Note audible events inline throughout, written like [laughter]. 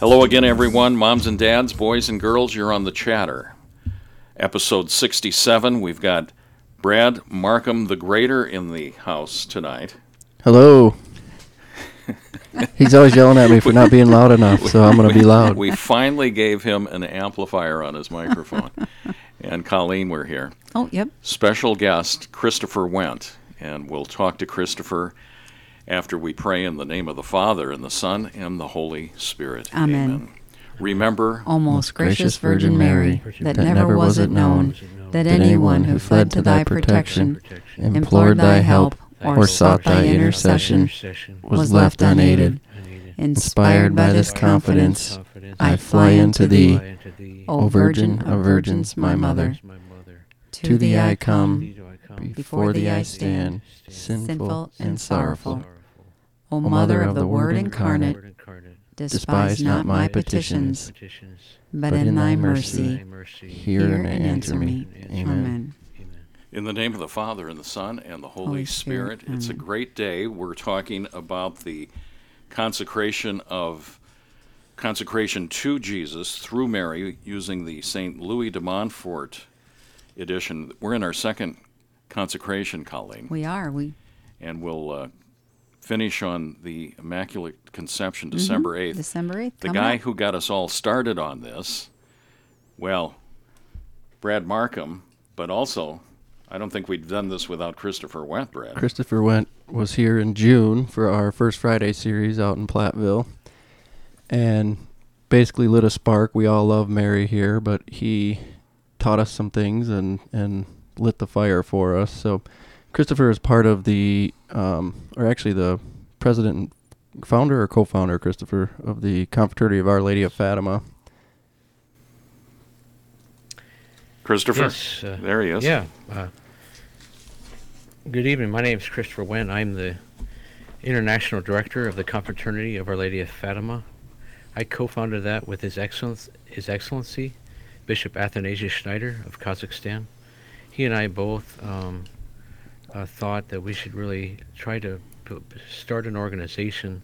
Hello again, everyone. Moms and dads, boys and girls, you're on the chatter. Episode 67. We've got Brad Markham the Greater in the house tonight. Hello. He's always yelling at me for not being loud enough, so I'm going to be loud. We finally gave him an amplifier on his microphone. and Colleen, we're here. Oh, yep. Special guest, Christopher Wendt. And we'll talk to Christopher after we pray in the name of the Father, and the Son, and the Holy Spirit. Amen. Remember, O most gracious Virgin Mary, that never was it known that anyone who fled to thy protection, implored thy help, or sought thy intercession, was left unaided. Inspired by this confidence, I fly unto thee, O Virgin of Virgins, my Mother. To thee I come, before thee I stand, sinful and sorrowful. O Mother of the Word incarnate, despise not my petitions, but in thy mercy, hear and answer me. Amen. In the name of the Father, and the Son, and the Holy, Holy Spirit, Spirit, it's a great day. We're talking about the consecration of consecration to Jesus through Mary using the St. Louis de Montfort edition. We're in our second consecration, Colleen, We are. We and we'll uh, finish on the Immaculate Conception mm-hmm. December 8th. December 8th. The guy up. who got us all started on this, well, Brad Markham, but also, I don't think we'd done this without Christopher Wendt, Brad. Christopher Wendt was here in June for our First Friday series out in Platteville and basically lit a spark. We all love Mary here, but he taught us some things and, and lit the fire for us. So Christopher is part of the, um, or actually the president and founder or co-founder, Christopher, of the Confraternity of Our Lady of Fatima. Christopher? Yes, uh, there he is. Yeah. Uh, good evening. My name is Christopher Wendt. I'm the international director of the Confraternity of Our Lady of Fatima. I co-founded that with His Excellence, His Excellency, Bishop Athanasius Schneider of Kazakhstan. He and I both um, uh, thought that we should really try to start an organization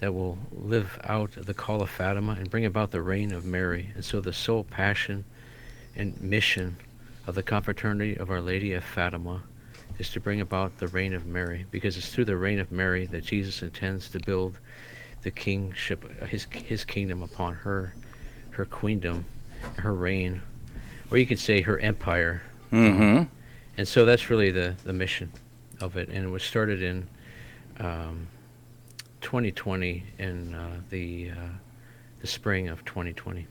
that will live out the call of Fatima and bring about the reign of Mary. And so the sole passion and mission of the Confraternity of Our Lady of Fatima is to bring about the reign of Mary, because it's through the reign of Mary that Jesus intends to build the kingship, uh, his his kingdom upon her, her queendom, her reign, or you could say her empire. Mm-hmm. And so that's really the the mission of it, and it was started in um, 2020 in uh, the uh, the spring of 2020.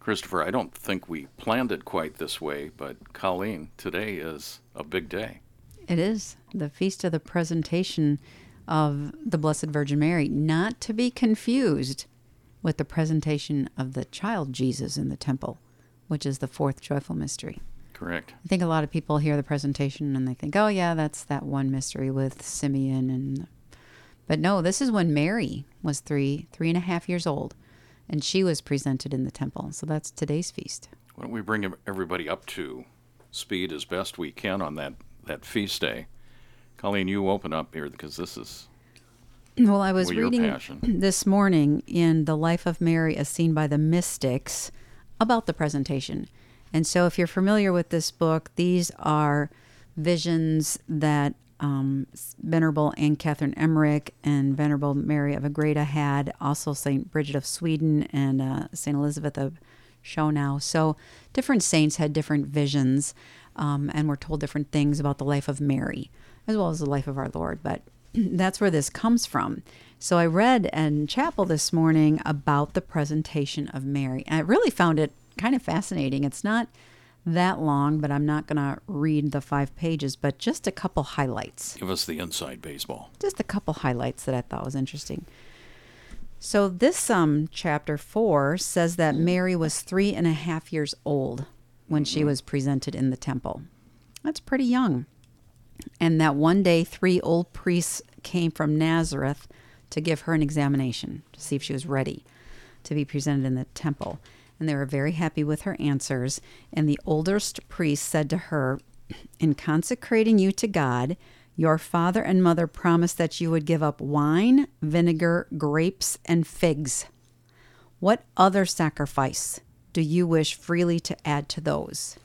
Christopher, I don't think we planned it quite this way, but Colleen, today is a big day. It is the feast of the presentation of the Blessed Virgin Mary, not to be confused with the presentation of the child Jesus in the temple, which is the fourth joyful mystery. Correct. I think a lot of people hear the presentation and they think, "Oh yeah, that's that one mystery with Simeon." And but no, this is when Mary was three, three and a half years old, and she was presented in the temple. So that's today's feast. Why don't we bring everybody up to speed as best we can on that, that feast day? Colleen, you open up here because this is Well, I was Well, reading [clears throat] this morning in The Life of Mary as Seen by the Mystics about the presentation. And so, if you're familiar with this book, these are visions that um, Venerable Anne Catherine Emmerich and Venerable Mary of Agreda had, also St. Bridget of Sweden and uh, St. Elizabeth of Schonau. So, different saints had different visions um, and were told different things about the life of Mary, as well as the life of our Lord. But [clears throat] that's where this comes from. So I read in chapel this morning about the presentation of Mary, and I really found it kind of fascinating. It's not that long, but I'm not going to read the five pages, but just a couple highlights give us the inside baseball. just a couple highlights that I thought was interesting. So this um chapter four says that Mary was three and a half years old when she was presented in the temple. That's pretty young. And that one day three old priests came from Nazareth to give her an examination to see if she was ready to be presented in the temple. And they were very happy with her answers. And the oldest priest said to her, In consecrating you to God, your father and mother promised that you would give up wine, vinegar, grapes, and figs. What other sacrifice do you wish freely to add to those?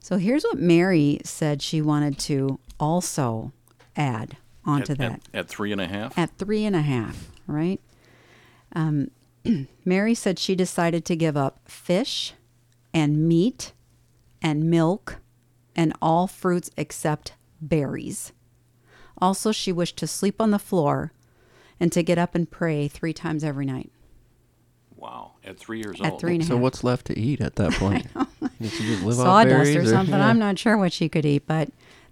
So here's what Mary said she wanted to also add onto at, that At, at three and a half? at three and a half, right? Um, [clears throat] Mary said she decided to give up fish and meat and milk and all fruits except berries. Also, she wished to sleep on the floor and to get up and pray three times every night. wow. At three years At old. three and a So half. what's left to eat at that [laughs] point? Did she just live off Sawdust berries or something. Yeah. I'm not sure what she could eat, but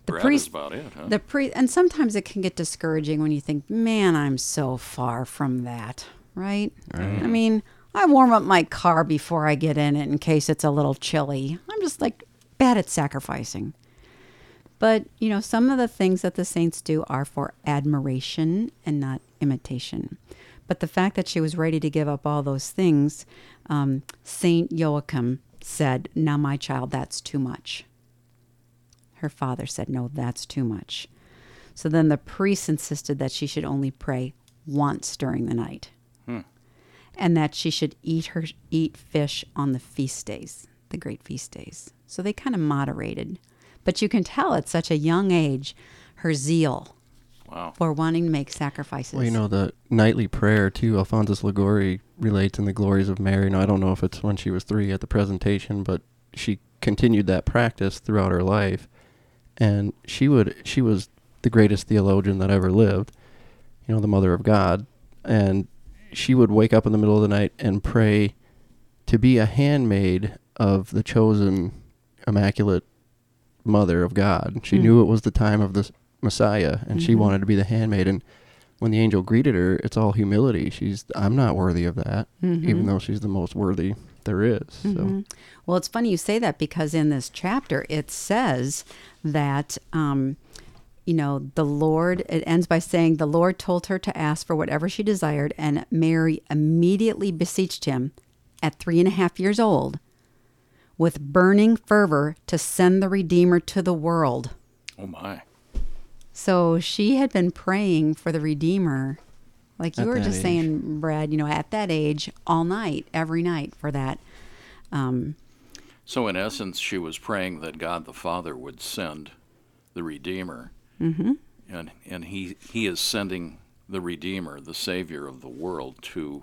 the Bread priest about it, huh? The pre and sometimes it can get discouraging when you think, "Man, I'm so far from that." Right? Right. I mean, I warm up my car before I get in it in case it's a little chilly. I'm just like bad at sacrificing. But, you know, some of the things that the saints do are for admiration and not imitation. But the fact that she was ready to give up all those things, um, Saint Joachim said, Now, my child, that's too much. Her father said, No, that's too much. So then the priest insisted that she should only pray once during the night. And that she should eat her eat fish on the feast days, the great feast days. So they kind of moderated. But you can tell at such a young age her zeal wow. for wanting to make sacrifices. Well, you know, the nightly prayer, too, Alphonsus Liguori relates in the glories of Mary. Now, I don't know if it's when she was three at the presentation, but she continued that practice throughout her life. And she would, she was the greatest theologian that ever lived, you know, the mother of God. And she would wake up in the middle of the night and pray to be a handmaid of the chosen immaculate mother of God. She Mm. knew it was the time of the Messiah, and she Mhm. wanted to be the handmaid. And when the angel greeted her, it's all humility. She's, I'm not worthy of that, even Mhm. though she's the most worthy there is. So, Mhm. Well, it's funny you say that because in this chapter it says that, um, you know, the Lord, it ends by saying, the Lord told her to ask for whatever she desired, and Mary immediately beseeched him at three and a half years old with burning fervor to send the Redeemer to the world. Oh, my. So she had been praying for the Redeemer, like you At were just age. saying, Brad, you know, at that age, all night, every night for that. Um, So, in essence, she was praying that God the Father would send the Redeemer. Hmm And, and he, he is sending the Redeemer, the Savior of the world, to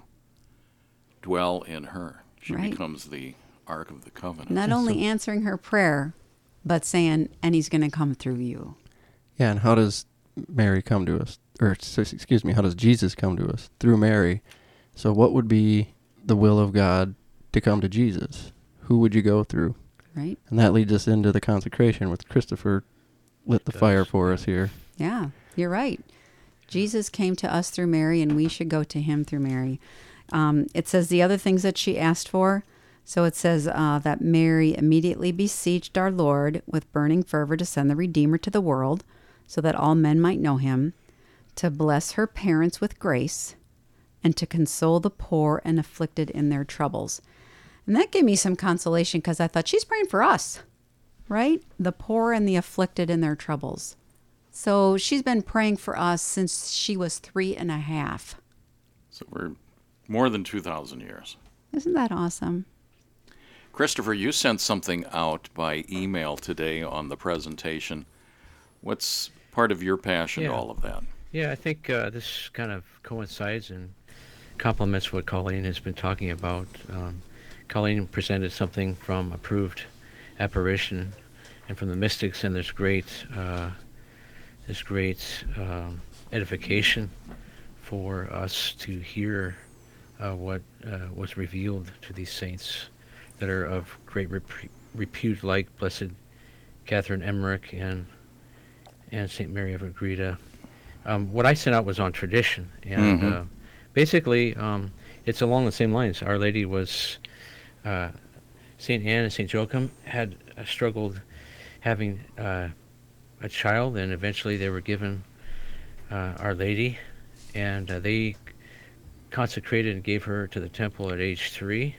dwell in her. She Right. becomes the Ark of the Covenant. Not Yeah, only so- answering her prayer, but saying, and he's going to come through you. yeah. And how does Mary come to us? Or, excuse me, how does Jesus come to us? Through Mary. So, what would be the will of God to come to Jesus? Who would you go through? Right? And that leads us into the consecration, which Christopher lit the Does. fire for us here. Yeah, you're right. Jesus came to us through Mary, and we should go to him through Mary. Um, it says the other things that she asked for. So it says uh, that Mary immediately beseeched our Lord with burning fervor to send the Redeemer to the world, so that all men might know him, to bless her parents with grace, and to console the poor and afflicted in their troubles. And that gave me some consolation because I thought she's praying for us, right? The poor and the afflicted in their troubles. So she's been praying for us since she was three and a half. So, we're more than 2,000 years. Isn't that awesome? Christopher, you sent something out by email today on the presentation. What's part of your passion to Yeah. all of that? Yeah, I think uh, this kind of coincides and complements what Colleen has been talking about. Um, Colleen presented something from approved apparition and from the mystics, and there's great, uh, there's great um, edification for us to hear uh, what uh, was revealed to these saints that are of great rep- repute, like Blessed Catherine Emmerich and and Saint Mary of Agreda. Um, what I sent out was on tradition, and Mhm. uh, basically, um, it's along the same lines. Our Lady was uh, Saint Anne and Saint Joachim had uh, struggled having uh, a child, and eventually they were given uh, Our Lady, and uh, they consecrated and gave her to the temple at age three,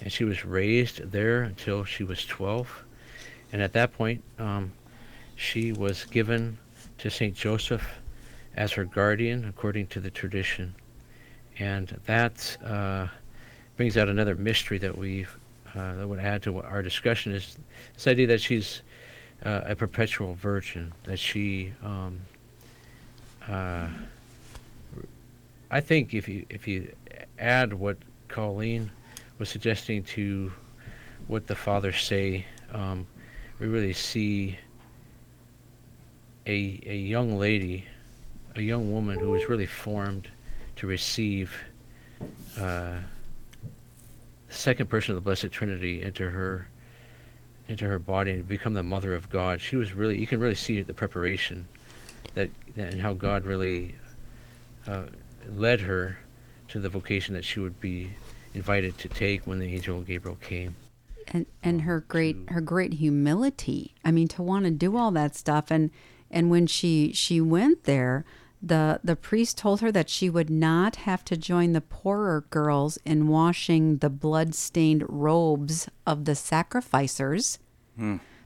and she was raised there until she was twelve, and at that point. Um, she was given to Saint Joseph as her guardian, according to the tradition, and that uh, brings out another mystery that we uh, that would add to our discussion is this idea that she's uh, a perpetual virgin, that she. Um, uh, I think if you if you add what Colleen was suggesting to what the fathers say, um, we really see a a young lady, a young woman who was really formed to receive uh, second person of the Blessed Trinity into her into her body and become the mother of God. She was really you can really see the preparation that and how God really uh, led her to the vocation that she would be invited to take when the angel Gabriel came. and and her great her great humility i mean to want to do all that stuff and and when she she went there the the priest told her that she would not have to join the poorer girls in washing the blood-stained robes of the sacrificers.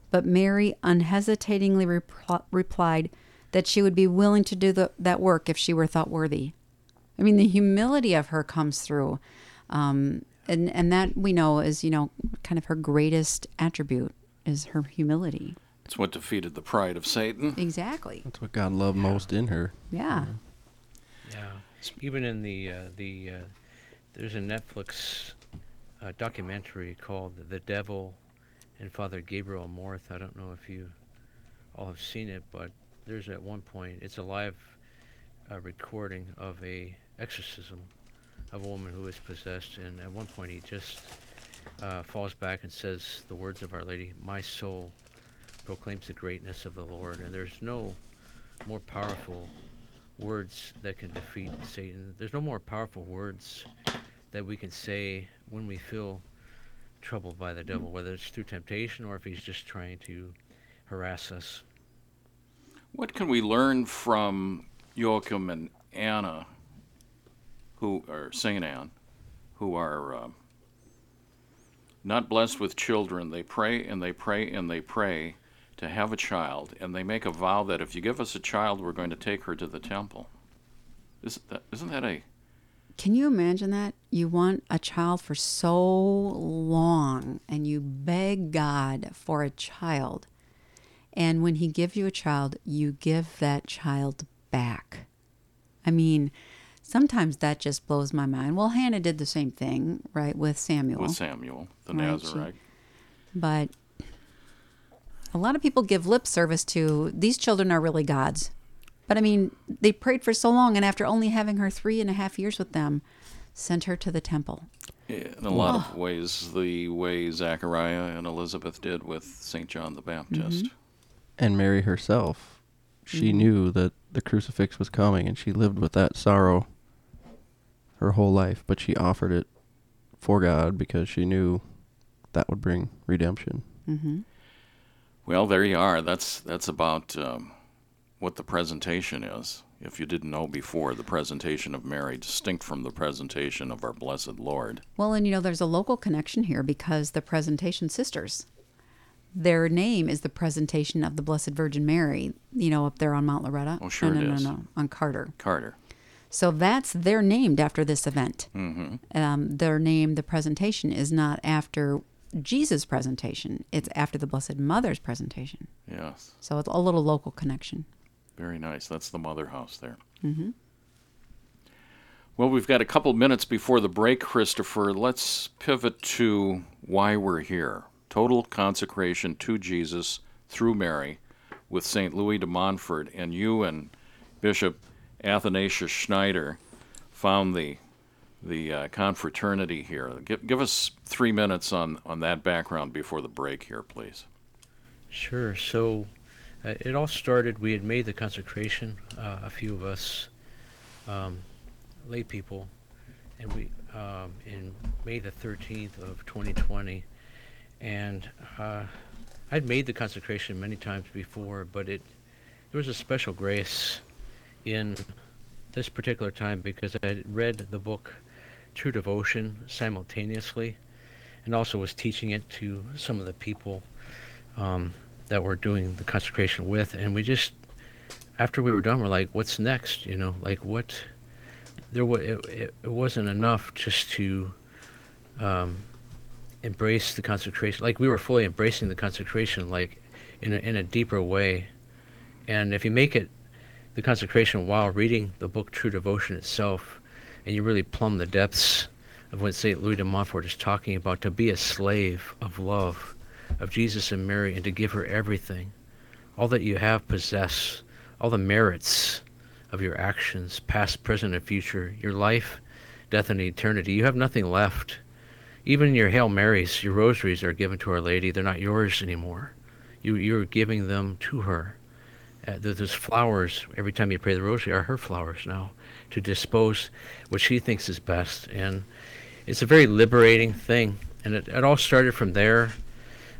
But mary unhesitatingly repl- replied that she would be willing to do the, that work if she were thought worthy. I mean, the humility of her comes through, um, and and that we know is you know kind of her greatest attribute is her humility. It's what defeated the pride of Satan. Exactly. That's what God loved most in her. Yeah. Yeah, even in the uh, the uh, there's a Netflix uh, documentary called "The Devil and Father Gabriel Amorth." I don't know if you all have seen it, but there's at one point it's a live uh, recording of a exorcism of a woman who is possessed, and at one point he just uh, falls back and says the words of Our Lady, "My soul proclaims the greatness of the Lord," and there's no more powerful words that can defeat Satan. There's no more powerful words that we can say when we feel troubled by the devil, whether it's through temptation or if he's just trying to harass us. What can we learn from Joachim and Anna, who are Saint Anne, who are uh, not blessed with children? They pray and they pray and they pray to have a child, and they make a vow that if you give us a child, we're going to take her to the temple. Isn't that, isn't that a Can you imagine that? You want a child for so long and you beg God for a child. And when he gives you a child, you give that child back. I mean, sometimes that just blows my mind. Well, Hannah did the same thing, right, with Samuel. with Samuel the Right, she- Nazarite? But a lot of people give lip service to these children are really God's. But I mean, they prayed for so long, and after only having her three and a half years with them, sent her to the temple. In a lot of ways, the way Zachariah and Elizabeth did with St. John the Baptist. And Mary herself, she knew that the crucifix was coming and she lived with that sorrow her whole life, but she offered it for God because she knew that would bring redemption. hmm Well, there you are. That's that's about um, what the presentation is. If you didn't know before, the presentation of Mary, distinct from the presentation of our blessed Lord. Well, and you know, there's a local connection here because the Presentation Sisters, their name is the Presentation of the Blessed Virgin Mary, you know, up there on Mount Loretto. Oh, sure no, it no, is. no, no, on Carter. Carter. So that's they're named after this event. Mm-hmm. Um, their name, the presentation, is not after Jesus' presentation; it's after the Blessed Mother's presentation. Yes. So it's a little local connection. Very nice. That's the mother house there. hmm Well, we've got a couple minutes before the break, Christopher. Let's pivot to why we're here. Total consecration to Jesus through Mary with St. Louis de Montfort. And you and Bishop Athanasius Schneider found the the uh, confraternity here. Give, give us three minutes on, on that background before the break here, please. Sure. So uh, it all started, we had made the consecration, uh, a few of us um, lay people, and we, um, in May the 13th of 2020. And uh, I'd made the consecration many times before, but it there was a special grace in this particular time because I had read the book True Devotion simultaneously and also was teaching it to some of the people um, that we're doing the consecration with, and we just after we were done, we're like, "What's next?" You know, like what? There was it, it, wasn't enough just to um, embrace the consecration, like we were fully embracing the consecration, like in a, in a deeper way. And if you make it the consecration while reading the book True Devotion itself, and you really plumb the depths of what St. Louis de Montfort is talking about to be a slave of love of Jesus and Mary and to give her everything, all that you have possess, all the merits of your actions, past, present, and future, your life, death, and eternity. You have nothing left. Even your Hail Marys, your rosaries are given to Our Lady. They're not yours anymore. You, you're giving them to her. Uh, those flowers, every time you pray the rosary, are her flowers now to dispose what she thinks is best. And it's a very liberating thing. And it, it all started from there.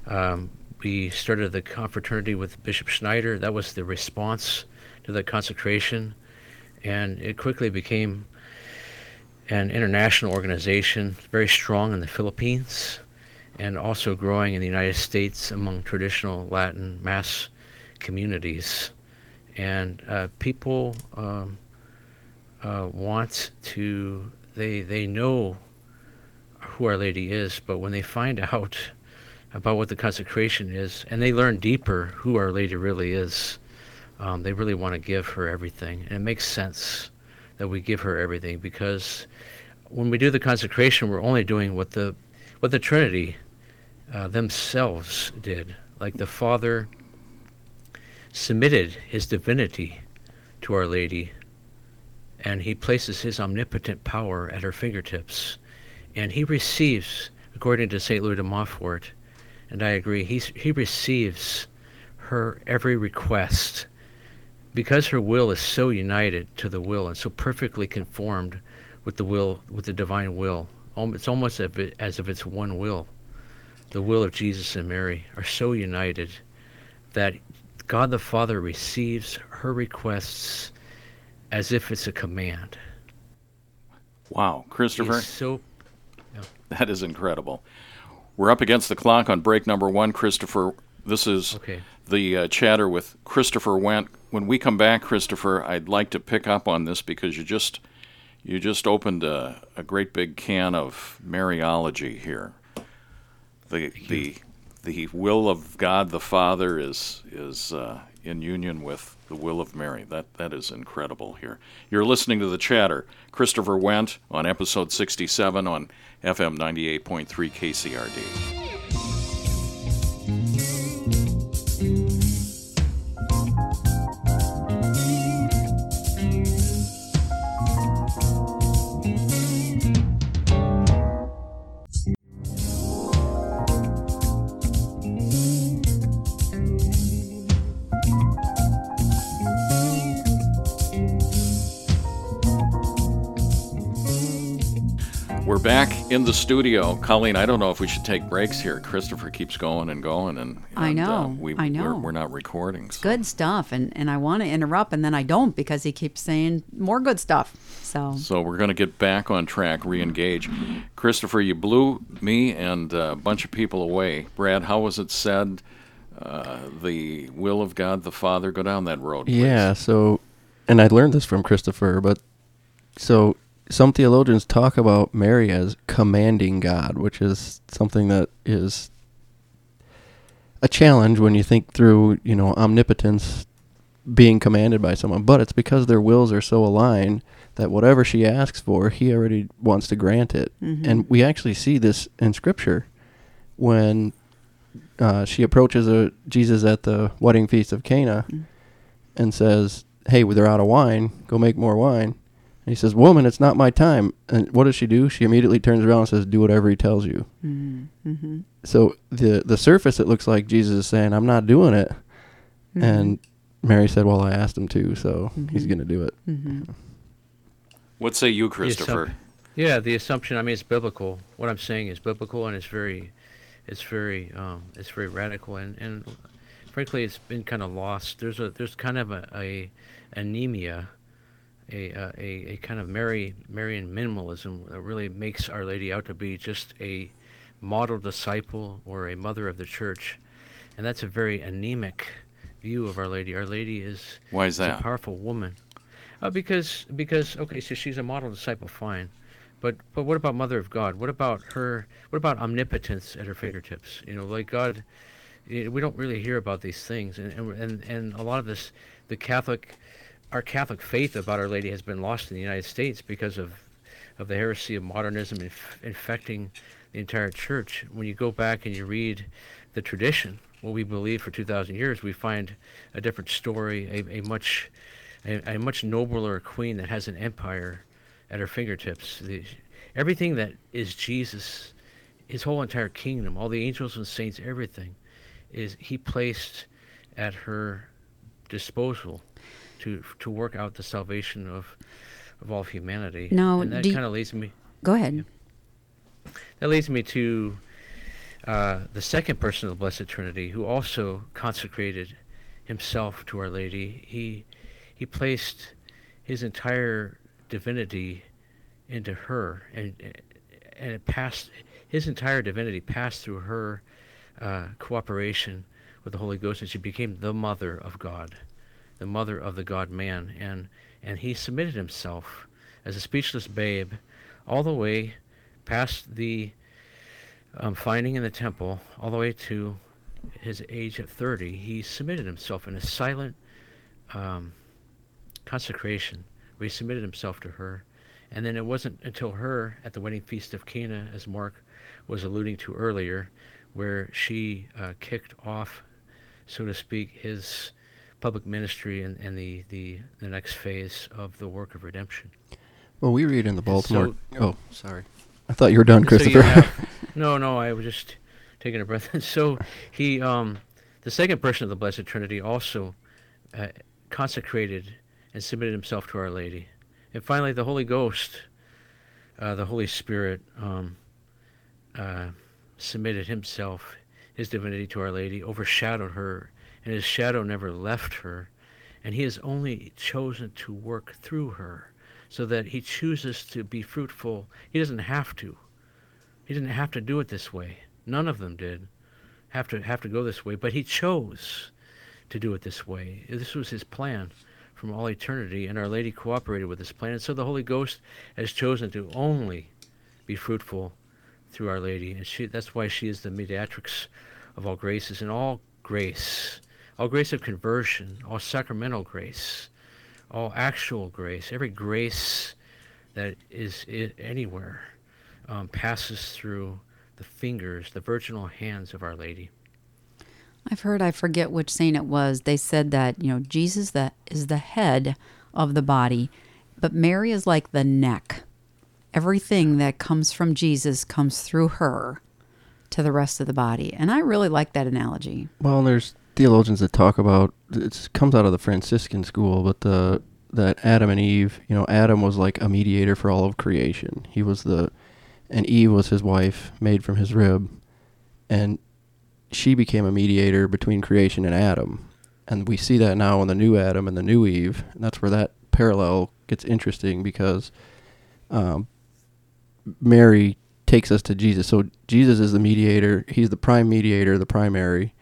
Um, we started the confraternity with Bishop Schneider. That was the response to the consecration. And it quickly became an international organization, very strong in the Philippines and also growing in the United States among traditional Latin Mass communities. And uh, people um, uh, want to, they, they know who Our Lady is, but when they find out about what the consecration is, and they learn deeper who Our Lady really is, um, they really want to give her everything. And it makes sense that we give her everything because when we do the consecration, we're only doing what the what the Trinity uh, themselves did. Like the Father submitted his divinity to Our Lady, and he places his omnipotent power at her fingertips, and he receives, according to Saint Louis de Montfort, and I agree, he's, he receives her every request because her will is so united to the will and so perfectly conformed with the will, with the divine will. It's almost as if it's one will. The will of Jesus and Mary are so united that God the Father receives her requests as if it's a command. Wow, Christopher. So, yeah. that is incredible. We're up against the clock on break number one. Christopher, this is okay. the uh, chatter with Christopher Wendt. When we come back, Christopher, I'd like to pick up on this because you just you just opened a, a great big can of Mariology here. The the the will of God the Father is is uh, in union with the will of Mary. That that is incredible here. You're listening to the chatter. Christopher Wendt on episode 67 on FM 98.3 KCRD. In the studio. Colleen, I don't know if we should take breaks here. Christopher keeps going and going, and, and I know, uh, we, I know. We're, we're not recording. So. Good stuff, and and I want to interrupt, and then I don't because he keeps saying more good stuff. So so we're going to get back on track, re-engage. Christopher, you blew me and a bunch of people away. Brad, how was it said? Uh, the will of God the Father. Go down that road. Please. Yeah. So, and I learned this from Christopher, but so some theologians talk about Mary as commanding God, which is something that is a challenge when you think through, you know, omnipotence being commanded by someone. But it's because their wills are so aligned that whatever she asks for, he already wants to grant it. Mm-hmm. And we actually see this in Scripture when uh, she approaches a, Jesus at the wedding feast of Cana Mm. and says, Hey, they're out of wine. Go make more wine. And he says, Woman, it's not my time. And what does she do? She immediately turns around and says, Do whatever he tells you. Mm-hmm. So the the surface, it looks like Jesus is saying, I'm not doing it. Mm-hmm. And Mary said, Well, I asked him to, so he's Mhm. going to do it. hmm What say you, Christopher? Yeah, the assumption. I mean, it's biblical. What I'm saying is biblical, and it's very, it's very, um, it's very radical, and and frankly, it's been kind of lost. There's a there's kind of a, a anemia, a, uh, a a kind of Mary Marian minimalism that really makes Our Lady out to be just a model disciple or a mother of the church, and that's a very anemic view of Our Lady. Our Lady is Why is She's a powerful woman. Uh, because because okay, so she's a model disciple, fine, But but what about Mother of God? What about her? What about omnipotence at her fingertips? You know, like God, eh, we don't really hear about these things, and and, and a lot of this, the Catholic, our Catholic faith about Our Lady has been lost in the United States because of of the heresy of modernism inf- infecting the entire church. When you go back and you read the tradition, what we believe for 2,000 years, we find a different story, a, a much a, a much nobler queen that has an empire at her fingertips. The, everything that is Jesus, his whole entire kingdom, all the angels and saints, everything, is he placed at her disposal to to work out the salvation of of all of humanity. Now, and that kind of leads me. Go ahead. That leads me to uh, the second person of the Blessed Trinity, who also consecrated himself to Our Lady. He he placed his entire divinity into her, and and it passed. His entire divinity passed through her uh, cooperation with the Holy Ghost, and she became the mother of God, the mother of the God Man, and and he submitted himself as a speechless babe, all the way past the um, finding in the temple, all the way to his age at 30. He submitted himself in a silent um, consecration, where he submitted himself to her. And then it wasn't until her at the wedding feast of Cana, as Mark was alluding to earlier, where she uh, kicked off, so to speak, his public ministry and, and the, the, the next phase of the work of redemption. Well, we read in the Baltimore. so- oh, sorry. I thought you were done, So Christopher. have- [laughs] no, no, I was just taking a breath. And [laughs] so he, um, the second person of the Blessed Trinity, also uh, consecrated and submitted himself to Our Lady. And finally, the Holy Ghost, uh, the Holy Spirit, um, uh, submitted himself, his divinity to Our Lady, overshadowed her, and his shadow never left her. And he has only chosen to work through her so that he chooses to be fruitful. He doesn't have to. He didn't have to do it this way. None of them did have to have to go this way, but he chose to do it this way. This was his plan from all eternity, and Our Lady cooperated with this plan. And so the Holy Ghost has chosen to only be fruitful through Our Lady, and she, that's why she is the mediatrix of all graces and all grace, all grace of conversion, all sacramental grace, all actual grace, every grace that is anywhere um, passes through the fingers, the virginal hands of Our Lady. I've heard, I forget which saint it was, they said that, you know, Jesus that is the head of the body, but Mary is like the neck. Everything that comes from Jesus comes through her to the rest of the body. And I really like that analogy. Well, there's theologians that talk about it comes out of the Franciscan school, but the that Adam and Eve, you know, Adam was like a mediator for all of creation. He was the and Eve was his wife, made from his rib, and she became a mediator between creation and Adam. And we see that now in the new Adam and the new Eve, and that's where that parallel gets interesting because um, Mary takes us to Jesus. So Jesus is the mediator. He's the prime mediator, the primary.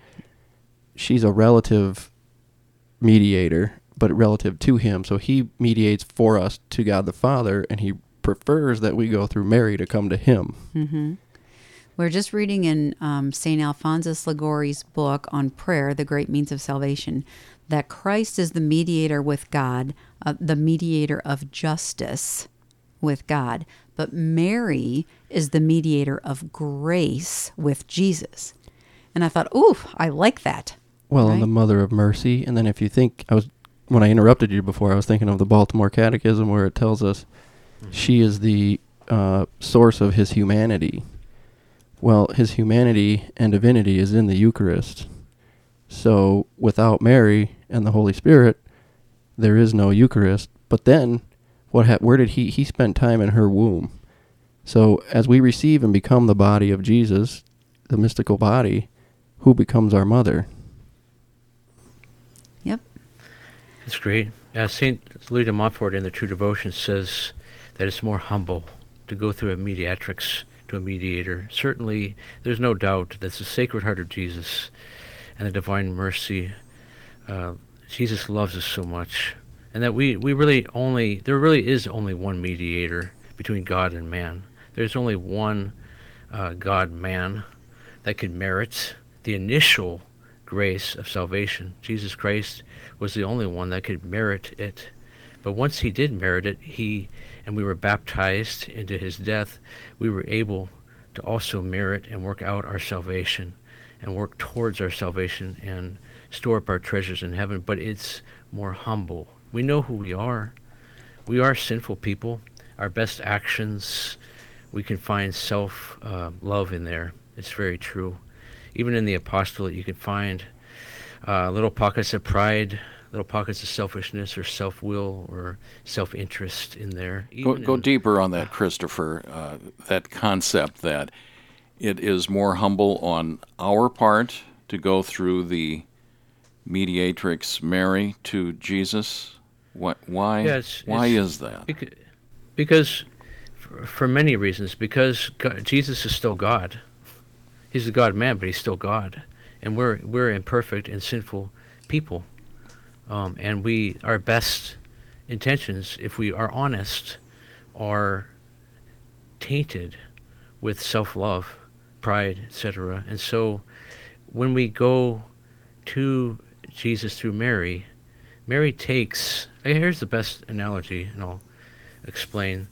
She's a relative mediator, but relative to him. So he mediates for us to God the Father, and he prefers that we go through Mary to come to him. hmm We're just reading in um, St. Alphonsus Liguori's book on prayer, The Great Means of Salvation, that Christ is the mediator with God, uh, the mediator of justice with God. But Mary is the mediator of grace with Jesus. And I thought, ooh, I like that. Well, and the mother of mercy. And then if you think, I was when I interrupted you before, I was thinking of the Baltimore Catechism where it tells us she is the uh, source of his humanity. Well, his humanity and divinity is in the Eucharist. So without Mary and the Holy Spirit, there is no Eucharist. But then, what? Ha- where did he? He spent time in her womb. So as we receive and become the body of Jesus, the mystical body, who becomes our mother? Yep. That's great. Uh, Saint Louis de Montfort in the True Devotion says that it's more humble to go through a mediatrix to a mediator. Certainly, there's no doubt that the Sacred Heart of Jesus and the Divine Mercy, uh, Jesus loves us so much, and that we, we really only there really is only one mediator between God and man. There's only one uh, God man that could merit the initial grace of salvation. Jesus Christ was the only one that could merit it. But once he did merit it, he and we were baptized into his death, we were able to also merit and work out our salvation and work towards our salvation and store up our treasures in heaven. But it's more humble. We know who we are. We are sinful people. Our best actions, we can find self uh, love in there. It's very true. Even in the apostolate, you can find uh, little pockets of pride, little pockets of selfishness or self will or self interest in there. Go, go in- deeper on that, Christopher. Uh, that concept that it is more humble on our part to go through the mediatrix Mary to Jesus. What? Why? Yeah, it's- why it's- is that? Bec- because, for, for many reasons, because God, Jesus is still God. He's the God man, but he's still God, and we're we're imperfect and sinful people, um, and we our best intentions, if we are honest, are tainted with self-love, pride, etc. And so, when we go to Jesus through Mary, Mary takes. Here's the best analogy, and I'll explain.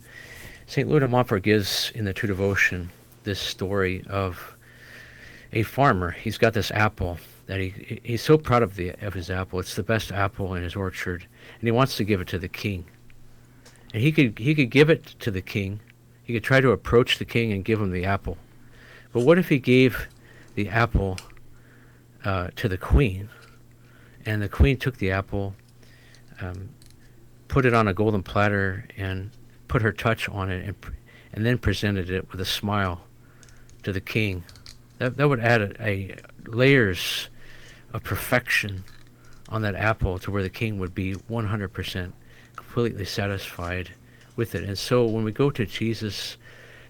St. Louis de Montfort gives in the True Devotion this story of a farmer. He's got this apple that he he's so proud of the of his apple. It's the best apple in his orchard, and he wants to give it to the king. And he could he could give it to the king. He could try to approach the king and give him the apple. But what if he gave the apple uh, to the queen, and the queen took the apple, um, put it on a golden platter, and put her touch on it, and, and then presented it with a smile to the king? That, that would add a, a layers of perfection on that apple to where the king would be 100% completely satisfied with it. And so when we go to Jesus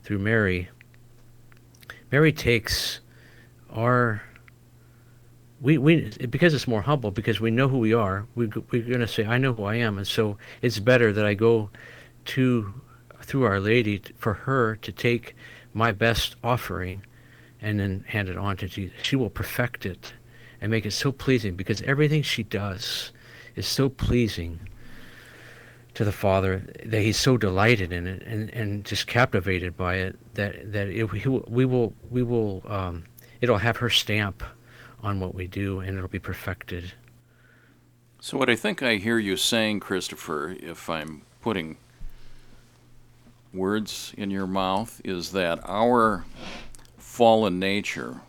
through Mary, Mary takes our we, we because it's more humble because we know who we are we, we're going to say i know who i am and so it's better that i go to through our lady for her to take my best offering and then hand it on to jesus she will perfect it and make it so pleasing because everything she does is so pleasing to the Father that He's so delighted in it and, and just captivated by it that that it, we will we will um, it'll have her stamp on what we do and it'll be perfected. So, what I think I hear you saying, Christopher, if I'm putting words in your mouth, is that our fallen nature,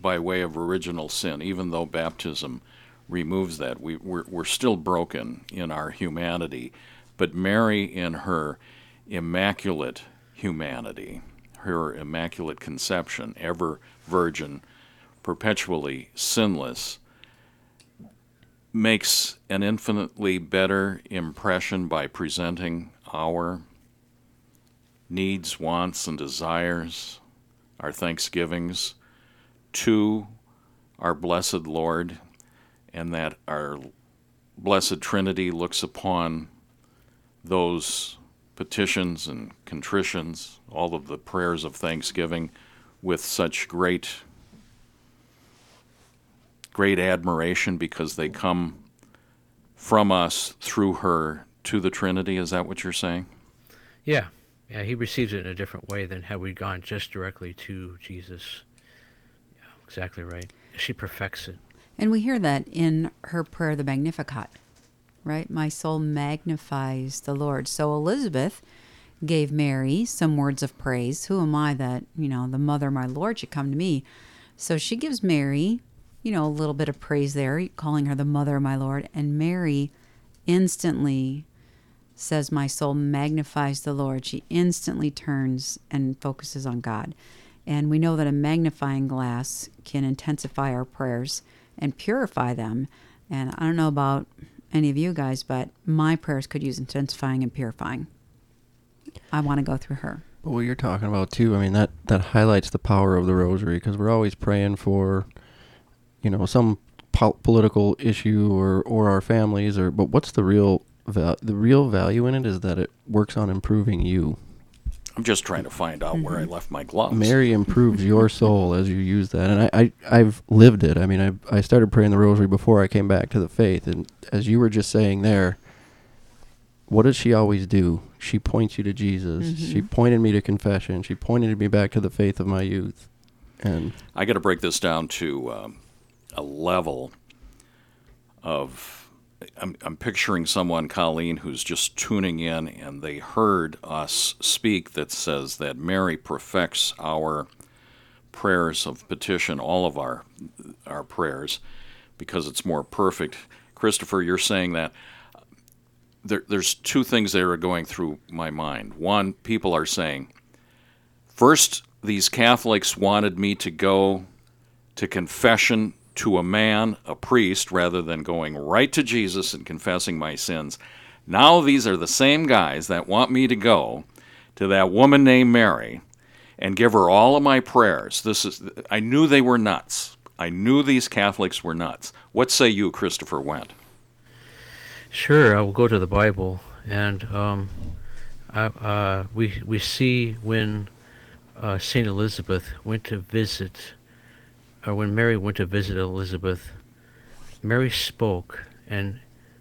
by way of original sin, even though baptism removes that, we, we're, we're still broken in our humanity. But Mary, in her immaculate humanity, her immaculate conception, ever virgin, perpetually sinless, makes an infinitely better impression by presenting our needs, wants, and desires, our thanksgivings to our blessed Lord, and that our blessed Trinity looks upon those petitions and contritions, all of the prayers of thanksgiving, with such great great admiration because they come from us through her to the Trinity. Is that what you're saying? Yeah, yeah. He receives it in a different way than had we gone just directly to Jesus. Yeah, exactly right. She perfects it. And we hear that in her prayer, the Magnificat, right? My soul magnifies the Lord. So Elizabeth gave Mary some words of praise. Who am I that, you know, the mother of my Lord should come to me? So she gives Mary, you know, a little bit of praise there, calling her the mother of my Lord. And Mary instantly says, My soul magnifies the Lord. She instantly turns and focuses on God. And we know that a magnifying glass can intensify our prayers and purify them. And I don't know about any of you guys, but my prayers could use intensifying and purifying. I want to go through her. But what you're talking about too, I mean that that highlights the power of the rosary because we're always praying for, you know, some po- political issue or or our families or. But what's the real val- the real value in it is that it works on improving you I'm just trying to find out where I left my gloves. Mary improves your [laughs] soul as you use that, and I, I I've lived it. I mean, I I started praying the rosary before I came back to the faith, and as you were just saying there, what does she always do? She points you to Jesus. She pointed me to confession. She pointed me back to the faith of my youth, and I got to break this down to um, a level of. I'm, I'm picturing someone, Colleen, who's just tuning in, and they heard us speak that says that Mary perfects our prayers of petition, all of our our prayers, because it's more perfect. Christopher, you're saying that uh, there, there's two things that are going through my mind. One, people are saying, first, these Catholics wanted me to go to confession to a man, a priest, rather than going right to Jesus and confessing my sins. Now, these are the same guys that want me to go to that woman named Mary and give her all of my prayers. This is I knew they were nuts. I knew these Catholics were nuts. What say you, Christopher Wendt? Sure, I will go to the Bible, and um, uh, we we see when uh, Saint Elizabeth went to visit, or when Mary went to visit Elizabeth, Mary spoke, and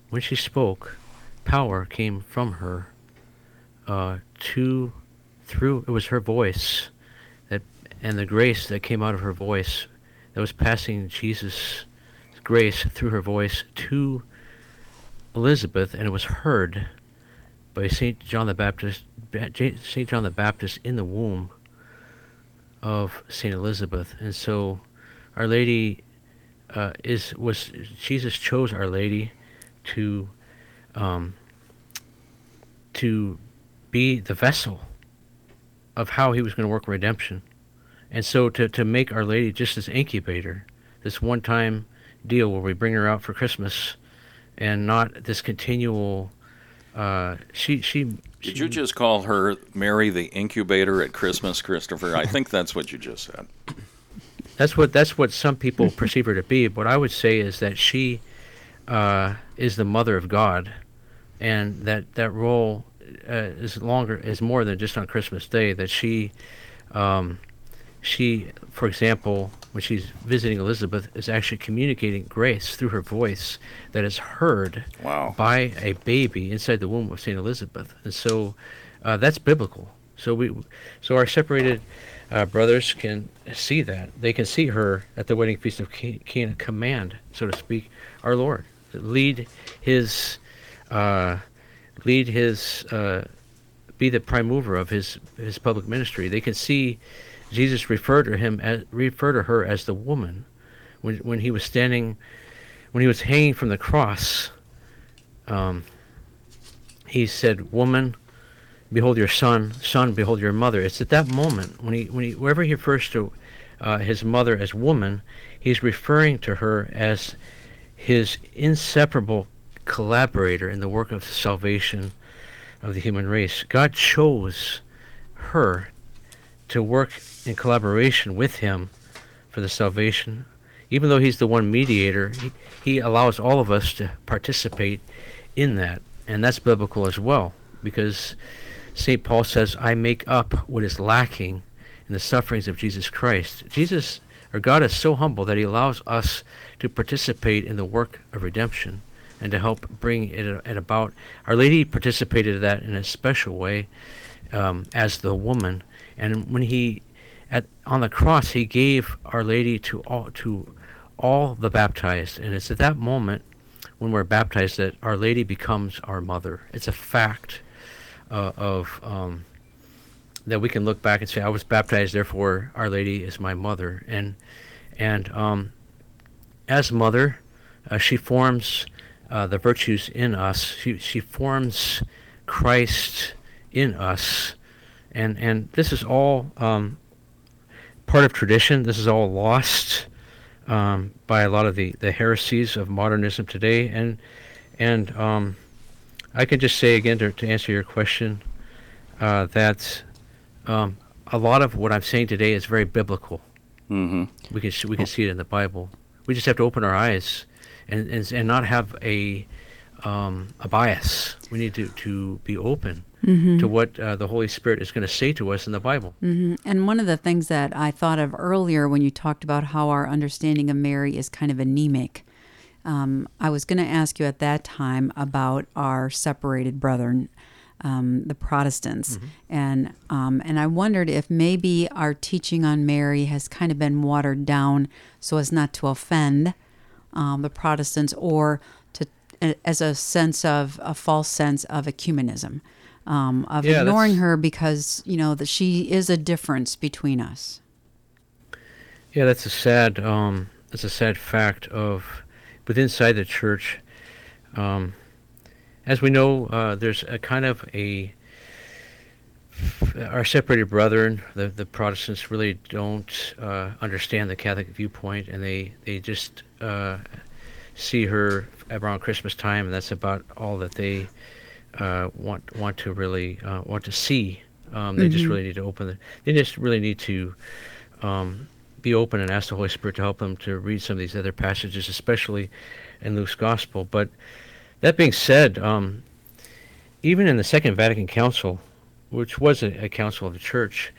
when she spoke, power came from her. Uh, to through it was her voice that and the grace that came out of her voice that was passing Jesus' grace through her voice to Elizabeth, and it was heard by Saint John the Baptist, Saint John the Baptist in the womb of Saint Elizabeth, and so Our Lady uh, is was Jesus chose Our Lady to um, to be the vessel of how He was going to work redemption, and so to to make Our Lady just this incubator, this one time deal where we bring her out for Christmas and not this continual. Uh, she she. Did you just call her Mary the incubator at Christmas, Christopher? I think that's what you just said. That's what that's what some people [laughs] perceive her to be. What I would say is that she uh, is the mother of God, and that that role uh, is longer is more than just on Christmas Day. That she um, she, for example, when she's visiting Elizabeth, is actually communicating grace through her voice that is heard Wow. by a baby inside the womb of Saint Elizabeth, and so uh, that's biblical. So we, so our separated uh, brothers can see that. They can see her at the wedding feast of Ca- Cana, command, so to speak, our Lord, lead His, uh, lead His, uh, be the prime mover of His His public ministry. They can see Jesus refer to him as refer to her as the woman. When when he was standing when he was hanging from the cross um, he said woman behold your son son behold your mother it's at that moment when he when he wherever he refers to uh, his mother as woman he's referring to her as his inseparable collaborator in the work of salvation of the human race god chose her to work in collaboration with him for the salvation. Even though he's the one mediator, he, he allows all of us to participate in that. And that's biblical as well, because St. Paul says, I make up what is lacking in the sufferings of Jesus Christ. Jesus, or God, is so humble that he allows us to participate in the work of redemption and to help bring it, it about. Our Lady participated in that in a special way um, as the woman. And when he at on the cross he gave Our Lady to all to all the baptized, and it's at that moment when we're baptized that Our Lady becomes our mother. It's a fact uh, of um, that we can look back and say, "I was baptized, therefore Our Lady is my mother." And and um, as mother, uh, she forms uh, the virtues in us. She she forms Christ in us, and and this is all um, part of tradition. This is all lost um, by a lot of the, the heresies of modernism today, and and um, I can just say again to, to answer your question uh, that um, a lot of what I'm saying today is very biblical. hmm We can we can see it in the Bible. We just have to open our eyes and and, and not have a um, a bias. We need to, to be open to what uh, the Holy Spirit is going to say to us in the Bible. And one of the things that I thought of earlier when you talked about how our understanding of Mary is kind of anemic, um, I was going to ask you at that time about our separated brethren, um, the Protestants, and um, and I wondered if maybe our teaching on Mary has kind of been watered down so as not to offend um, the Protestants or to as a sense of a false sense of ecumenism. Um, of Yeah, ignoring that's- her because you know that she is a difference between us. Yeah, that's a sad. Um, that's a sad fact of, but inside the church, um, as we know, uh, there's a kind of a. Our separated brethren, the the Protestants, really don't uh, understand the Catholic viewpoint, and they they just uh, see her around Christmas time, and that's about all that they uh, want want to really uh, want to see. Um, they just really need to open the. They just really need to um, be open and ask the Holy Spirit to help them to read some of these other passages, especially in Luke's Gospel. But that being said, um, even in the Second Vatican Council, which was a, a council of the church,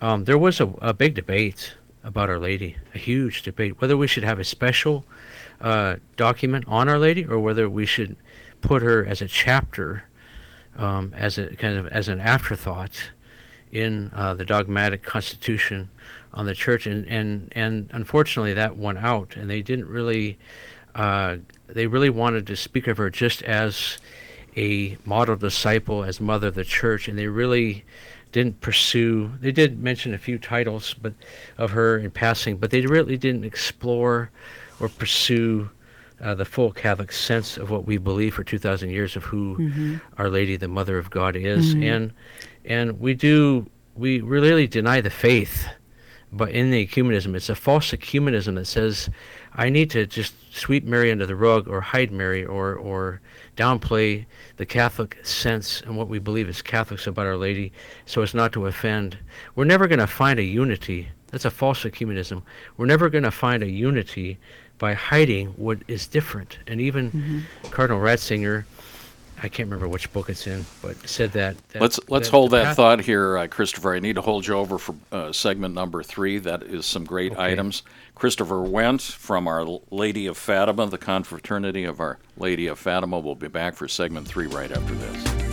um, there was a, a big debate about Our Lady, a huge debate, whether we should have a special uh, document on Our Lady or whether we should put her as a chapter, um, as a kind of as an afterthought in uh, the dogmatic constitution on the church, and, and, and unfortunately that went out, and they didn't really, uh, they really wanted to speak of her just as a model disciple, as mother of the church, and they really didn't pursue. They did mention a few titles, but of her in passing, but they really didn't explore or pursue uh, the full Catholic sense of what we believe for 2,000 years of who Our Lady, the Mother of God, is, and and we do we really deny the faith, but in the ecumenism, it's a false ecumenism that says, I need to just sweep Mary under the rug or hide Mary or or downplay the Catholic sense and what we believe as Catholics about Our Lady, so as not to offend. We're never going to find a unity. That's a false ecumenism. We're never going to find a unity by hiding what is different. And even mm-hmm. Cardinal Ratzinger, I can't remember which book it's in, but said that. that Let's let's that hold that path- thought here, uh, Christopher. I need to hold you over for uh, segment number three. That is some great Okay. items. Christopher Wendt from Our Lady of Fatima, the Confraternity of Our Lady of Fatima, will be back for segment three right after this.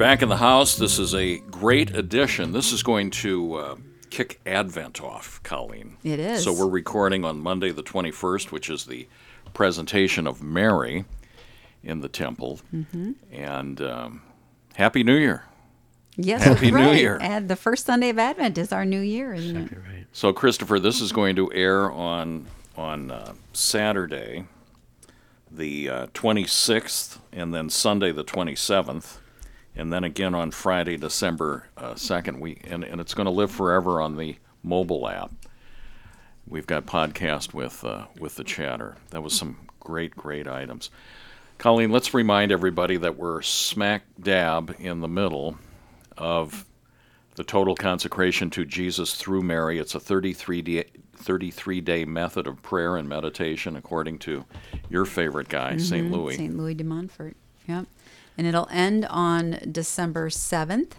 Back in the house. This is a great addition. This is going to uh, kick Advent off, Colleen. It is. So we're recording on Monday the 21st, which is the presentation of Mary in the temple. Mm-hmm. And um, Happy New Year. Yes, Happy that's New. Year. And the first Sunday of Advent is our new year, isn't it? Right. So, Christopher, this is going to air on on uh, Saturday, the uh, 26th, and then Sunday, the 27th, and then again on Friday, December uh, 2nd. We and, and it's going to live forever on the mobile app. We've got podcast with uh, with the chatter. That was some great, great items. Colleen, let's remind everybody that we're smack dab in the middle of the total consecration to Jesus through Mary. It's a 33 day, 33 day method of prayer and meditation, according to your favorite guy, St. Louis. St. Louis de Montfort. Yep. And it'll end on December 7th.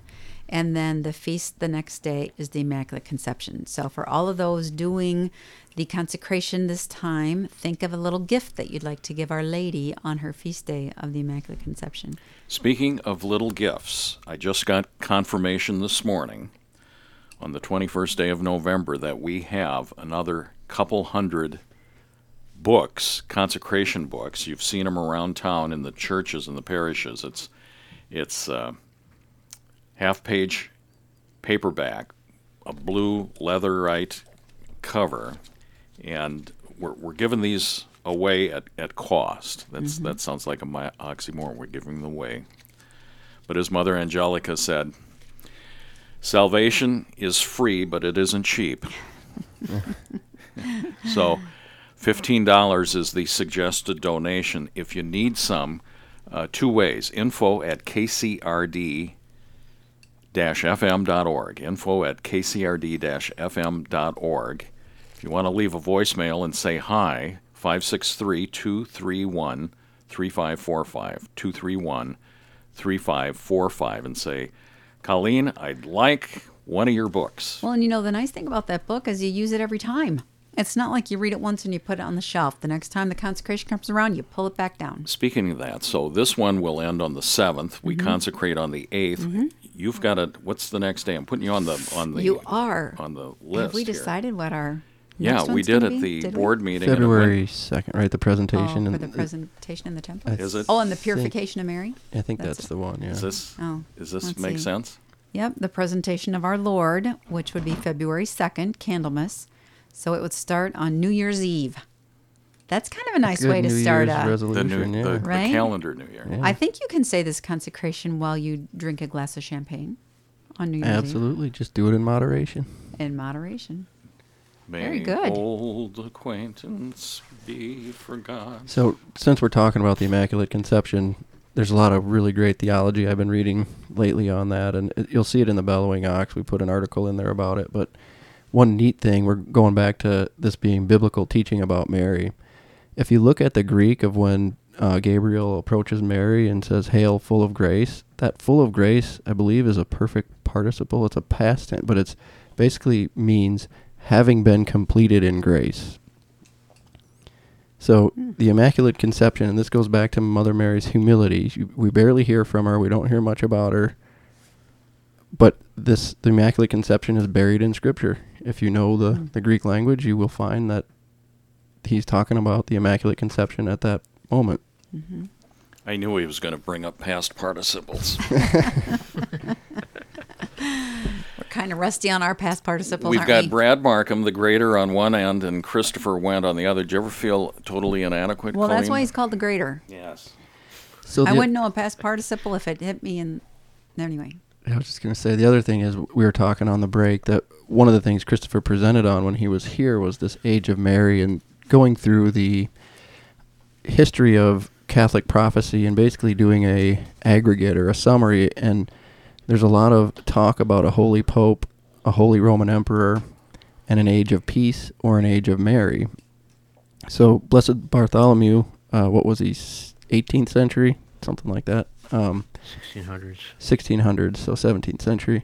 And then the feast the next day is the Immaculate Conception. So, for all of those doing the consecration this time, think of a little gift that you'd like to give Our Lady on her feast day of the Immaculate Conception. Speaking of little gifts, I just got confirmation this morning on the 21st day of November that we have another couple hundred books, consecration books. You've seen them around town in the churches and the parishes. It's it's uh, half page paperback, a blue leatherite cover, and we're, we're giving these away at, at cost. That's that sounds like a mi- oxymoron. We're giving them away. But as Mother Angelica said, salvation is free, but it isn't cheap. [laughs] so, fifteen dollars is the suggested donation. If you need some, uh, two ways: info at kcrd fm.org. Info at kcrd fm.org. If you want to leave a voicemail and say hi, 563 231 3545. 231 3545. And say, Colleen, I'd like one of your books. Well, and you know, the nice thing about that book is you use it every time. It's not like you read it once and you put it on the shelf. The next time the consecration comes around, you pull it back down. Speaking of that, so this one will end on the 7th. We Mm-hmm. consecrate on the 8th. You've got a, what's the next day? I'm putting you on the, on the, You are. on the list. Have we here. decided what our Yeah, next we did at be? the Did we? board meeting. and it went- February second, right? The presentation Oh, for and the it- presentation in the temple. I Is it? Oh, and the think- purification of Mary. I think That's that's, the one. Yeah. Is this, Oh, does this let's make see. sense? Yep, the presentation of our Lord, which would be February 2nd, Candlemas. So it would start on New Year's Eve. That's kind of a nice Good way to New start Year's a. The resolution. new, yeah. the, the Right? calendar new year. Yeah. I think you can say this consecration while you drink a glass of champagne on New Year's Absolutely. Just do it in moderation. Eve in moderation. May Very good. old acquaintance be forgot. So, since we're talking about the Immaculate Conception, there's a lot of really great theology I've been reading lately on that, and it, you'll see it in the Bellowing Ox. We put an article in there about it. But one neat thing, we're going back to this being biblical teaching about Mary. If you look at the Greek of when uh, Gabriel approaches Mary and says, Hail, full of grace, that full of grace, I believe, is a perfect participle. It's a past tense, but it's basically means having been completed in grace. So the Immaculate Conception, and this goes back to Mother Mary's humility. She, we barely hear from her. We don't hear much about her. But this, the Immaculate Conception, is buried in Scripture. If you know the, Mm. the Greek language, you will find that he's talking about the Immaculate Conception at that moment. hmm I knew he was going to bring up past participles. [laughs] We're kind of rusty on our past participles, We've aren't got we? Brad Markham, the grader, on one end, and Christopher Wendt on the other. Did you ever feel totally inadequate? well, that's why he's called the grader. Yes. So I wouldn't know a past participle if it hit me in. Anyway, I was just going to say the other thing is we were talking on the break that one of the things Christopher presented on when he was here was this age of Mary and going through the history of Catholic prophecy and basically doing a aggregate or a summary and there's a lot of talk about a holy pope, a holy Roman emperor and an age of peace or an age of Mary. So Blessed Bartholomew, uh, what was he, 18th century, something like that. Um, 1600s. 1600s, so 17th century.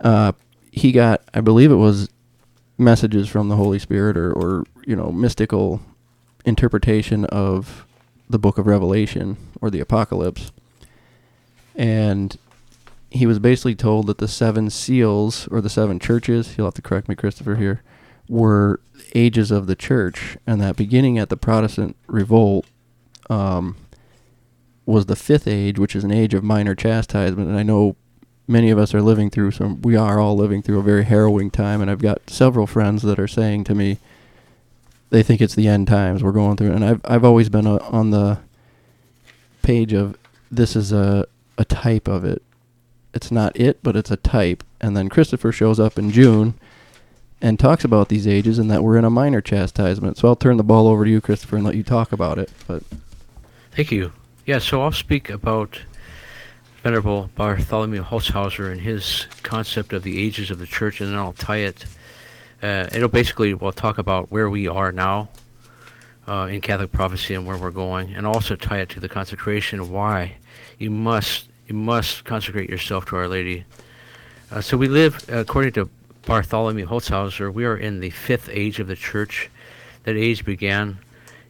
Uh, he got, I believe it was messages from the Holy Spirit or, or you know, mystical interpretation of the book of Revelation or the Apocalypse. And he was basically told that the seven seals or the seven churches, you'll have to correct me, Christopher, here, were ages of the church. And that beginning at the Protestant revolt, um, was the fifth age, which is an age of minor chastisement. And I know many of us are living through some, we are all living through a very harrowing time. And I've got several friends that are saying to me, they think it's the end times we're going through. And I've, I've always been uh on the page of this is a, a type of it. It's not it, but it's a type. And then Christopher shows up in June and talks about these ages and that we're in a minor chastisement. So I'll turn the ball over to you, Christopher, and let you talk about it. But Thank you. Yeah, so I'll speak about Venerable Bartholomew Holzhauser and his concept of the ages of the church, and then I'll tie it. Uh, it'll basically, we'll talk about where we are now uh, in Catholic prophecy and where we're going, and also tie it to the consecration of why you must you must consecrate yourself to Our Lady. Uh, so we live, according to Bartholomew Holzhauser, we are in the fifth age of the church. That age began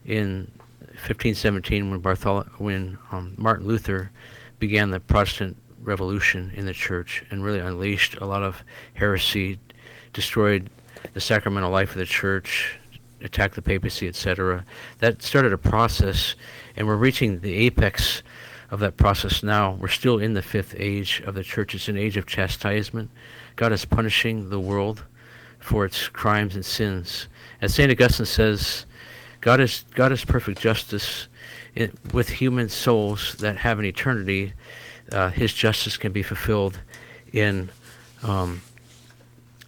in 1517 when Barthol- when um, Martin Luther began the Protestant Revolution in the church and really unleashed a lot of heresy, destroyed the sacramental life of the church, attacked the papacy, etc. That started a process, and we're reaching the apex of that process now. We're still in the fifth age of the church. It's an age of chastisement. God is punishing the world for its crimes and sins. As St. Augustine says, God is, God is perfect justice. In, with human souls that have an eternity, uh, his justice can be fulfilled in um,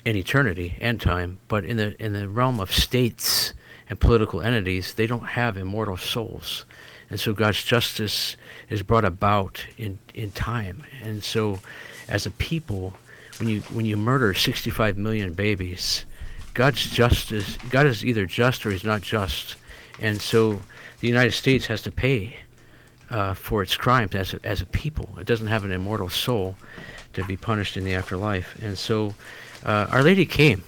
in eternity and time. But in the in the realm of states and political entities, they don't have immortal souls, and so God's justice is brought about in in time. And so, as a people, when you when you murder 65 million babies, God's justice God is either just or He's not just, and so the United States has to pay uh, for its crimes as a, as a people. It doesn't have an immortal soul to be punished in the afterlife, and so uh, Our Lady came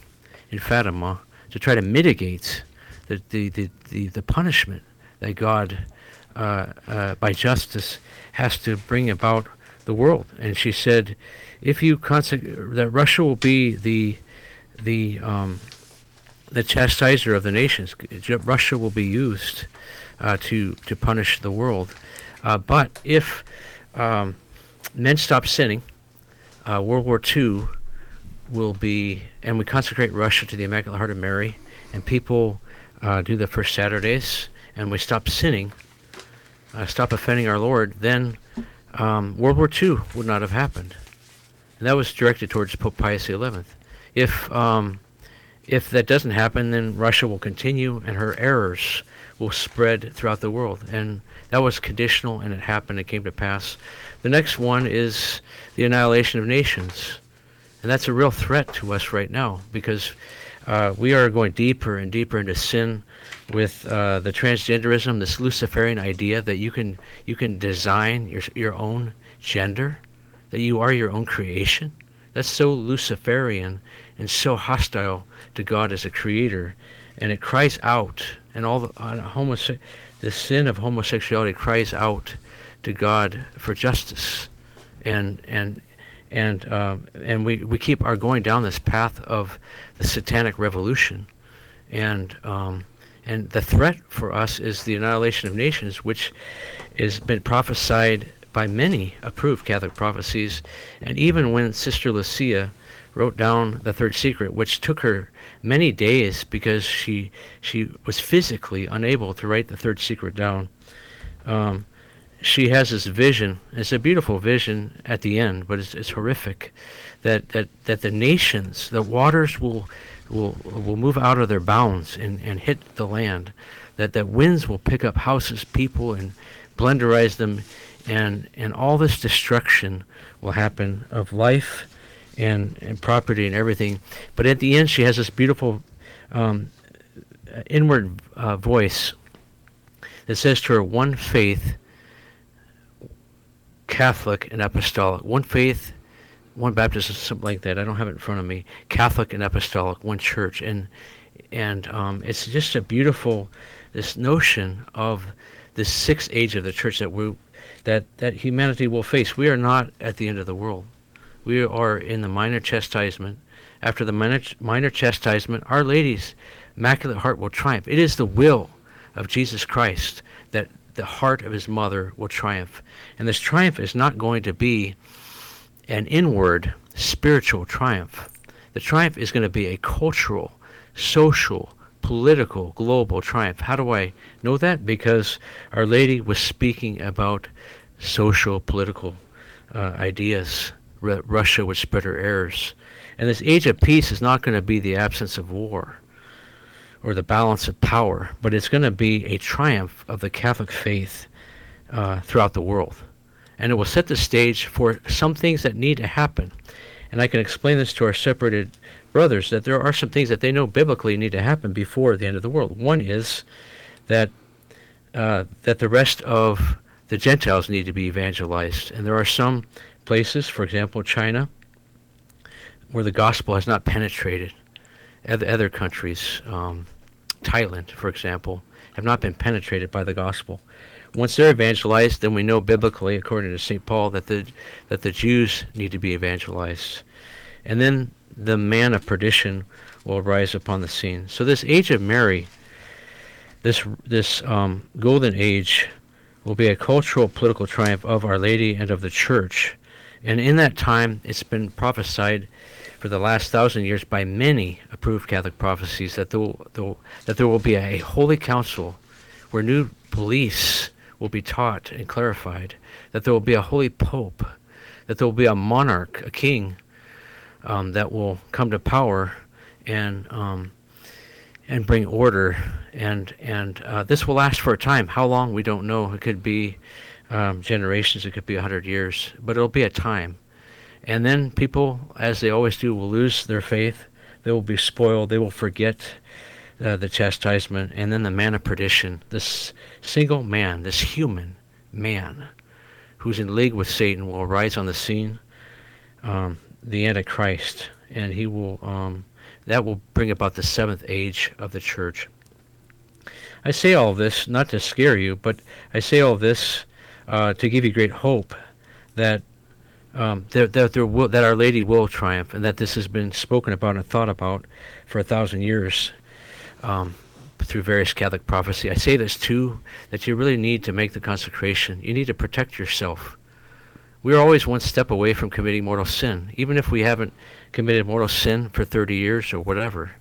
in Fatima to try to mitigate the the the, the, the punishment that God, uh, uh by justice, has to bring about the world. And she said, if you consec- that Russia will be the the um, the chastiser of the nations. Russia will be used to to punish the world. Uh, but if um, men stop sinning, uh, World War II will be, and we consecrate Russia to the Immaculate Heart of Mary, and people uh, do the first Saturdays, and we stop sinning, uh, stop offending our Lord, then um, World War II would not have happened. And that was directed towards Pope Pius XI. If um, if that doesn't happen, then Russia will continue, and her errors will spread throughout the world. And that was conditional, and it happened. It came to pass. The next one is the annihilation of nations. And that's a real threat to us right now because uh, we are going deeper and deeper into sin with uh, the transgenderism, this Luciferian idea that you can you can design your your own gender, that you are your own creation. That's so Luciferian and so hostile to God as a creator, and it cries out, and all the uh, homose- the sin of homosexuality cries out to God for justice, and and and uh, and we, we keep are going down this path of the satanic revolution, and um, and the threat for us is the annihilation of nations, which has been prophesied by many approved Catholic prophecies, and even when Sister Lucia wrote down the third secret, which took her many days because she she was physically unable to write the third secret down. Um, she has this vision. It's a beautiful vision at the end, but it's, it's horrific. That, that that the nations, the waters will will will move out of their bounds and, and hit the land. That that winds will pick up houses, people, and blenderize them, and and all this destruction will happen of life, and and property and everything. But at the end, she has this beautiful um, inward uh, voice that says to her, "One faith." Catholic and apostolic, one faith, one baptism, something like that. I don't have it in front of me. Catholic and apostolic, one church, and and um, it's just a beautiful this notion of the sixth age of the church that we that that humanity will face. We are not at the end of the world. We are in the minor chastisement. After the minor, minor chastisement, Our Lady's Immaculate Heart will triumph. It is the will of Jesus Christ that the heart of his mother will triumph. And this triumph is not going to be an inward spiritual triumph. The triumph is going to be a cultural, social, political, global triumph. How do I know that? Because Our Lady was speaking about social, political uh, ideas. Russia would spread her errors. And this age of peace is not going to be the absence of war or the balance of power, but it's going to be a triumph of the Catholic faith uh, throughout the world. And it will set the stage for some things that need to happen. And I can explain this to our separated brothers that there are some things that they know biblically need to happen before the end of the world. One is that uh, that the rest of the Gentiles need to be evangelized, and there are some places, for example, China, where the gospel has not penetrated other countries, um, Thailand, for example, have not been penetrated by the gospel. Once they're evangelized, then we know biblically, according to St. Paul, that the that the Jews need to be evangelized, and then the man of perdition will rise upon the scene. So this age of Mary, this this um, golden age, will be a cultural political triumph of Our Lady and of the Church. And in that time, it's been prophesied for the last thousand years by many approved Catholic prophecies that there will, there will- that there will be a holy council where new beliefs will be taught and clarified, that there will be a holy pope, that there will be a monarch, a king, um, that will come to power and um, and bring order and and uh, this will last for a time. How long we don't know. It could be um, generations. It could be a hundred years, but it'll be a time. And then people, as they always do, will lose their faith. They will be spoiled. They will forget uh, the chastisement, and then the man of perdition. This single man, this human man, who's in league with Satan, will arise on the scene. Um, the Antichrist, and he will. Um, that will bring about the seventh age of the church. I say all this not to scare you, but I say all this uh, to give you great hope that um, that, that, there will, that Our Lady will triumph, and that this has been spoken about and thought about for a thousand years um, through various Catholic prophecy. I say this too that you really need to make the consecration. You need to protect yourself. We are always one step away from committing mortal sin, even if we haven't committed mortal sin for 30 years or whatever,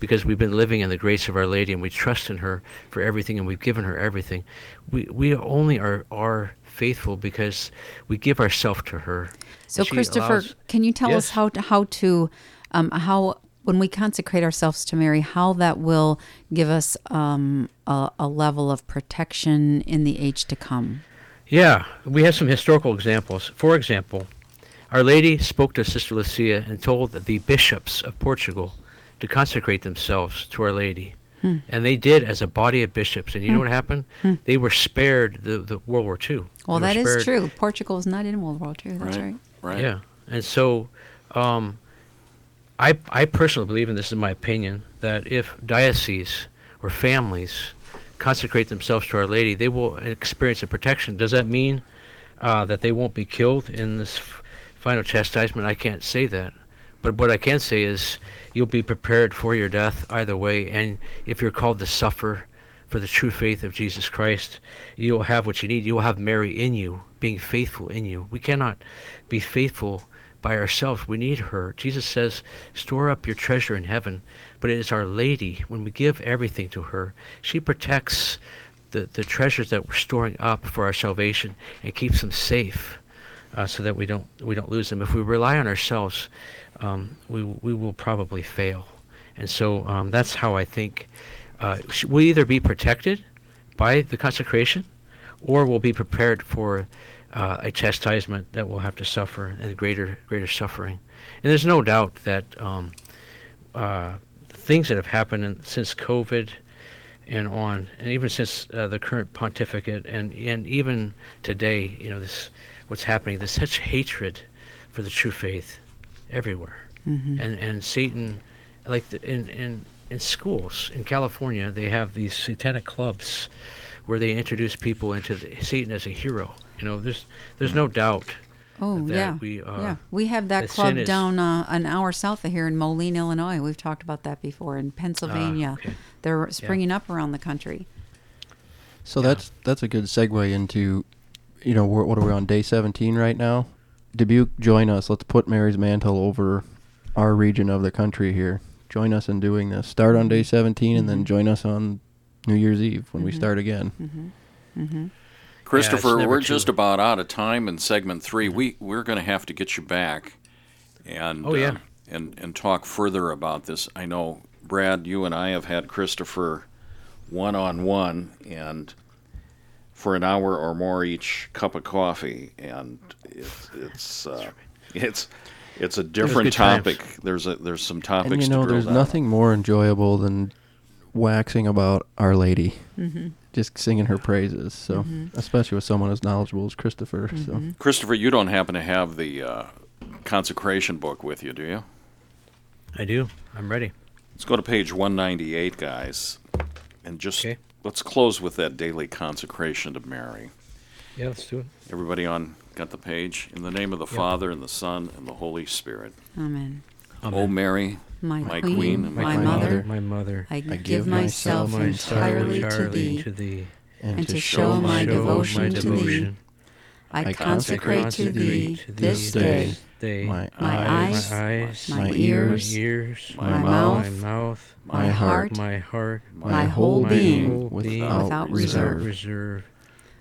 because we've been living in the grace of Our Lady and we trust in her for everything and we've given her everything. We, we only are, are faithful because we give ourselves to her. So, Christopher, allows- can you tell us how to, how to um, how when we consecrate ourselves to Mary, how that will give us um, a, a level of protection in the age to come? Yeah, we have some historical examples. For example, Our Lady spoke to Sister Lucia and told the bishops of Portugal to consecrate themselves to Our Lady. And they did as a body of bishops. And you know what happened? They were spared the, the World War II. Well, They that is true. Portugal is not in World War II. That's Right. right. Right. Yeah, and so um, I I personally believe, and this is my opinion, that if dioceses or families consecrate themselves to Our Lady, they will experience a protection. Does that mean uh, that they won't be killed in this f- final chastisement? I can't say that, but what I can say is you'll be prepared for your death either way, and if you're called to suffer for the true faith of Jesus Christ, you'll have what you need. You'll have Mary in you, being faithful in you. We cannot be faithful by ourselves. We need her. Jesus says, store up your treasure in heaven. But it is Our Lady, when we give everything to her, she protects the, the treasures that we're storing up for our salvation and keeps them safe uh, so that we don't, we don't lose them. If we rely on ourselves, um, we, we will probably fail. And so um, that's how I think uh, we'll either be protected by the consecration or we'll be prepared for uh, a chastisement that we'll have to suffer and greater greater suffering. And there's no doubt that um, uh, things that have happened in, since COVID and on, and even since uh, the current pontificate, and and even today, you know, this what's happening. There's such hatred for the true faith everywhere, and and Satan, like the, in in in schools in California, they have these satanic clubs where they introduce people into the, Satan as a hero. You know, there's there's no doubt Oh that yeah, we, uh, yeah. We have that that club is- down uh, an hour south of here in Moline, Illinois. We've talked about that before. In Pennsylvania, Ah, okay. they're springing up around the country. So that's that's a good segue into, you know, we're, what are we on day 17 right now? Dubuque, join us. Let's put Mary's mantle over our region of the country here. Join us in doing this. Start on day mm-hmm. 17 and then mm-hmm. join us on New Year's Eve when we mm-hmm. start again. Christopher, never we're too- just about out of time in segment three. We we're going to have to get you back, and Oh, yeah. uh, and and talk further about this. I know, Brad, you and I have had Christopher one on one, and for an hour or more each cup of coffee, and it's it's uh, it's it's a different good times. topic. There's a there's some topics. And you know, to there's down. nothing more enjoyable than waxing about Our Lady. Just singing her praises. So, especially with someone as knowledgeable as Christopher. So, Christopher, you don't happen to have the uh, consecration book with you, do you? I do. I'm ready. Let's go to page 198, guys, and just Okay. Let's close with that daily consecration to Mary. Yeah, let's do it. Everybody on got the page? In the name of the Father and the Son and the Holy Spirit. Amen. Oh, o Mary, My, My queen, queen my, my mother, mother, my mother, I, I give, give myself myself entirely to entirely thee. to thee. and to show my show devotion my to thee, devotion. I consecrate to thee this day day my my eyes, eyes, my eyes, my my ears, my ears, my my mouth, mouth, my heart, my heart, my whole my being, whole being, without without reserve. reserve.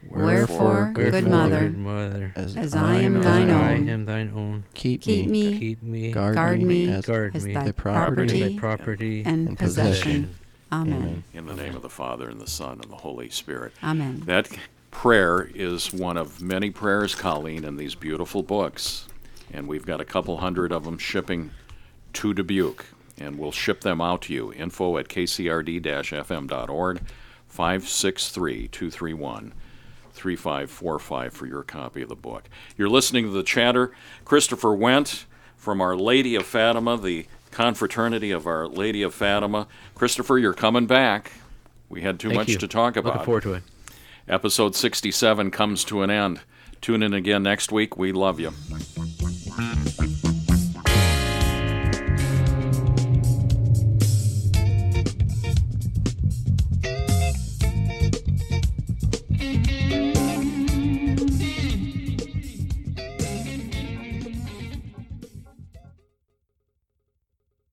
Wherefore, good mother, good mother, As, as I am as thine I own, am thine own, keep, keep me, me keep me, guard, guard me, me as guard as me, thy thy property, property thy property, and and possession. possession. Amen. Amen. In the name of the Father, and the Son, and the Holy Spirit. Amen. That prayer is one of many prayers, Colleen, in these beautiful books. And we've got a couple hundred of them shipping to Dubuque. And we'll ship them out to you. Info at kcrd fm.org, 563 231 3545 for your copy of the book. You're listening to the chatter. Christopher Wendt from Our Lady of Fatima, the confraternity of Our Lady of Fatima. Christopher, you're coming back. We had too Thank much you. to talk about. Looking forward to it. Episode 67 comes to an end. Tune in again next week. We love you.